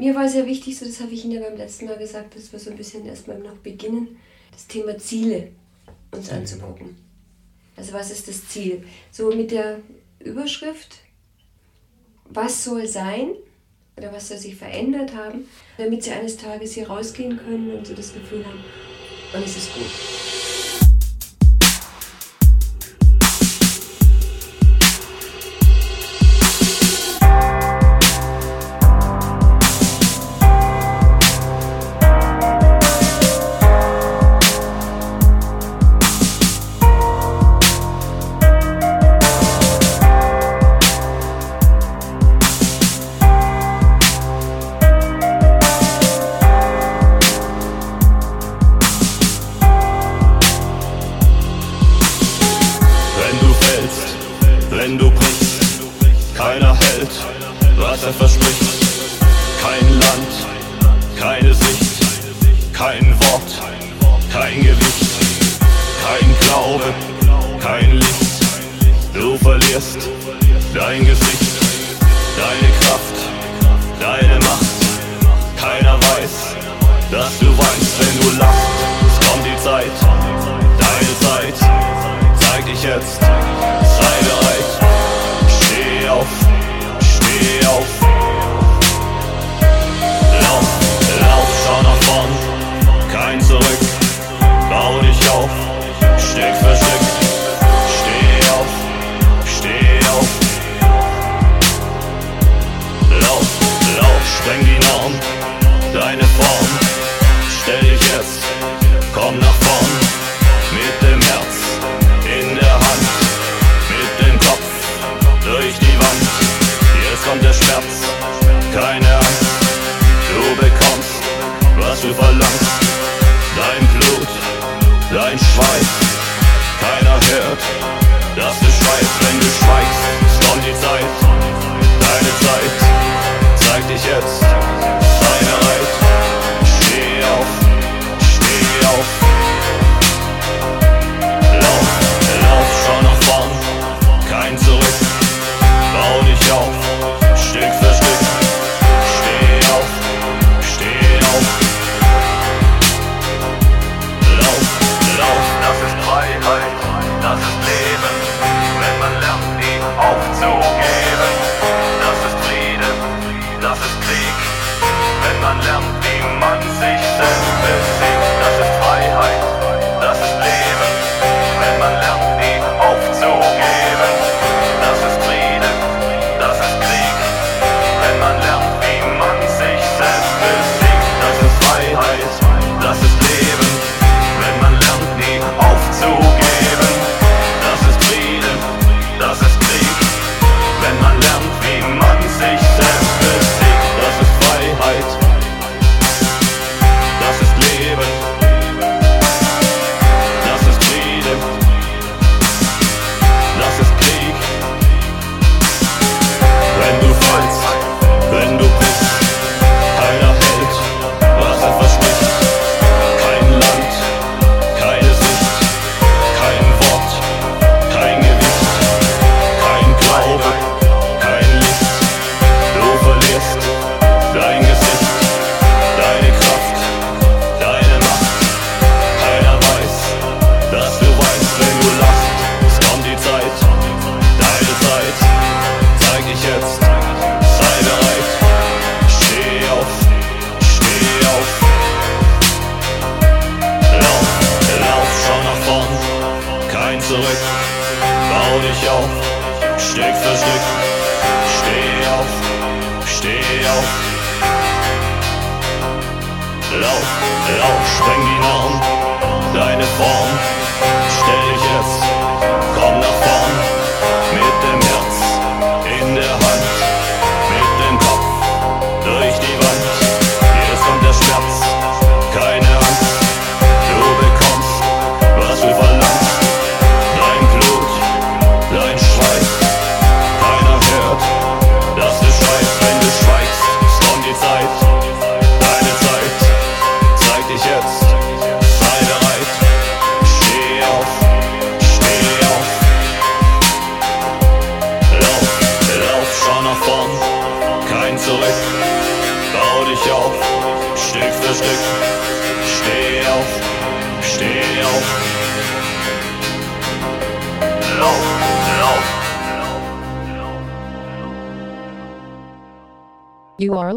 Mir war sehr wichtig, so das habe ich Ihnen ja beim letzten Mal gesagt, dass wir so ein bisschen erstmal noch beginnen, das Thema Ziele uns Ziele. anzugucken. Also was ist das Ziel? So mit der Überschrift, was soll sein oder was soll sich verändert haben, damit Sie eines Tages hier rausgehen können und so das Gefühl haben, und es ist gut. keine Angst. Du bekommst, was du verlangst. Dein Blut, dein Schweiß. Keiner hört, dass du schweißt, wenn du schweigst. Es kommt die Zeit, deine Zeit. Zeig dich jetzt.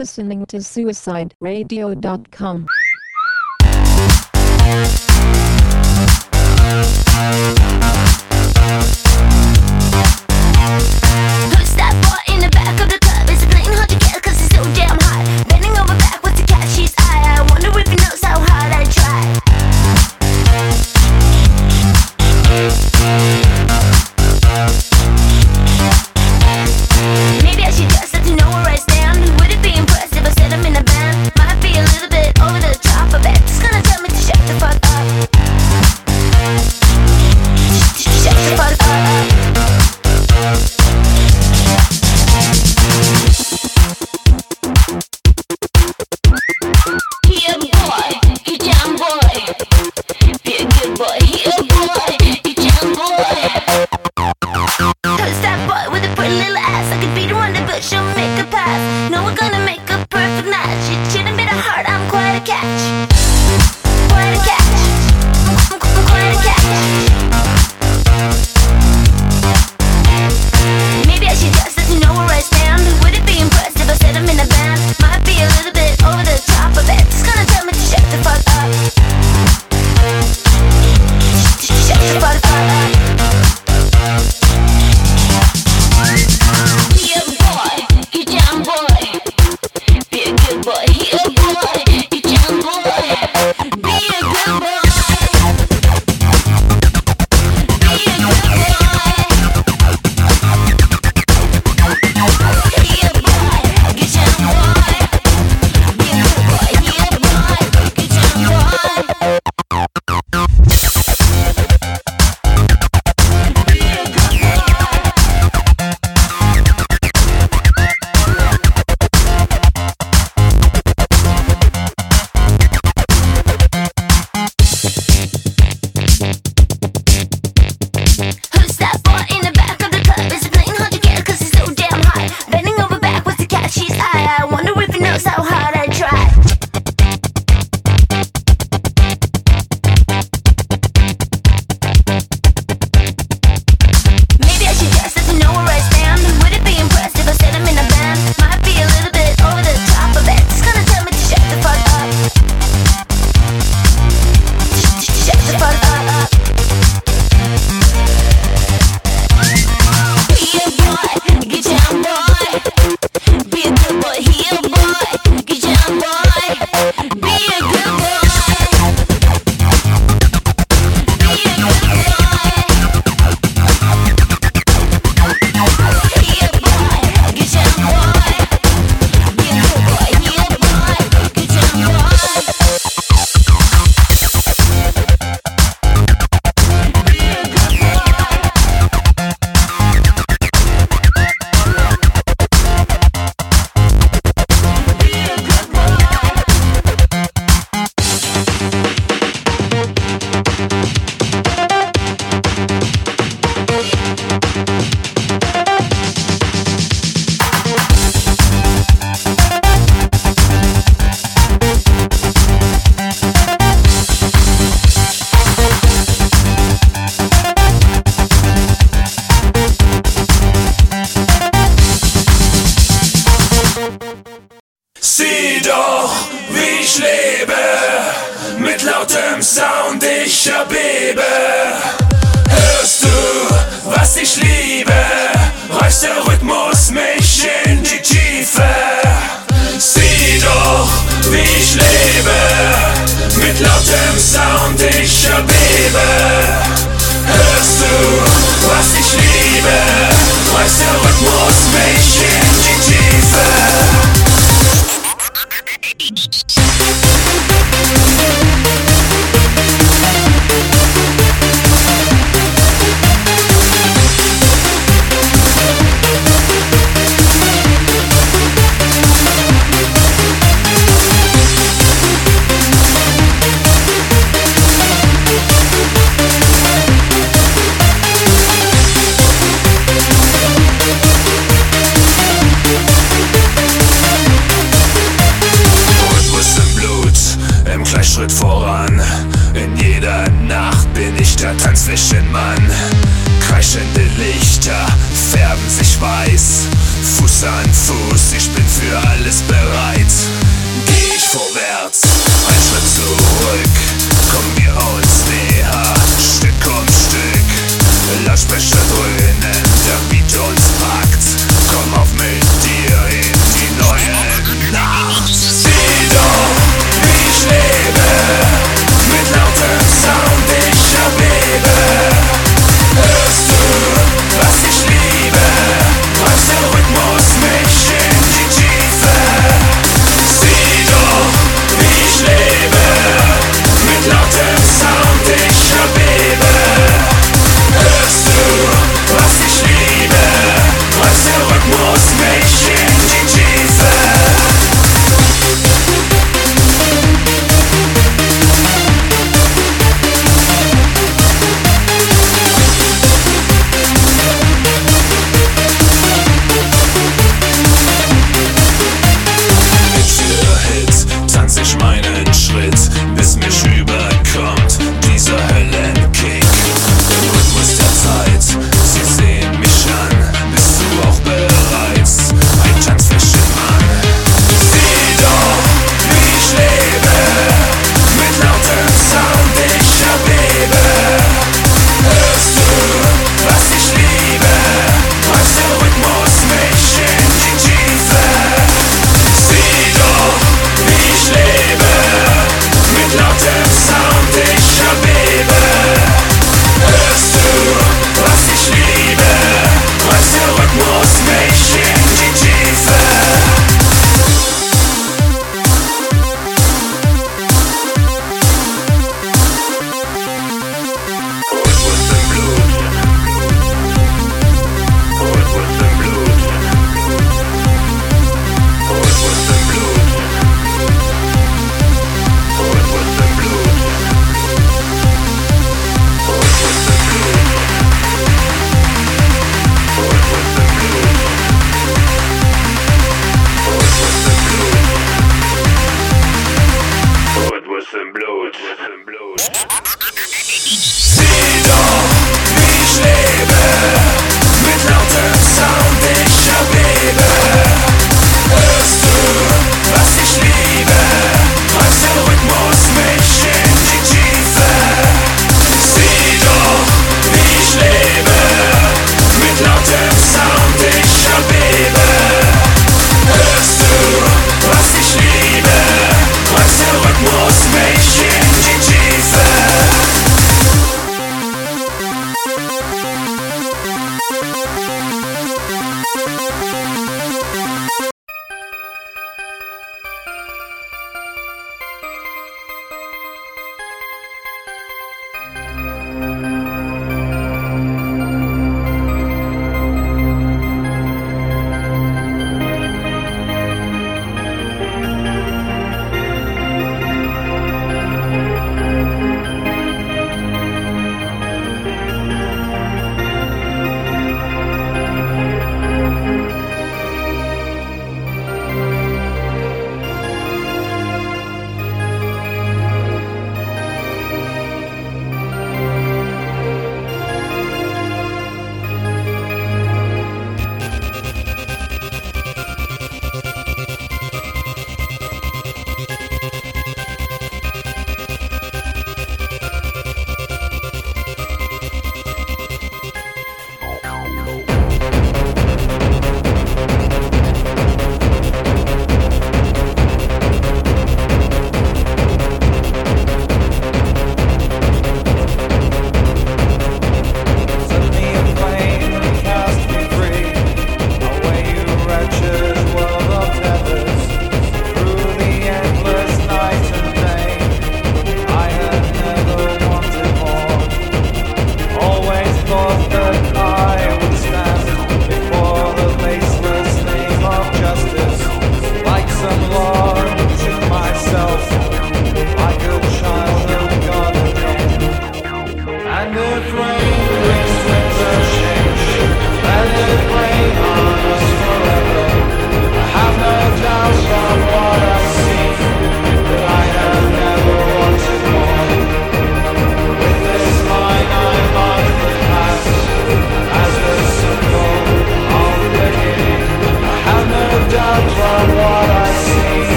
Listening to SuicideRadio.com.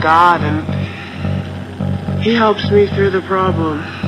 God and He helps me through the problem.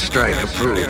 strike approved.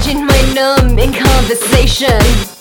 changing my numb in conversation.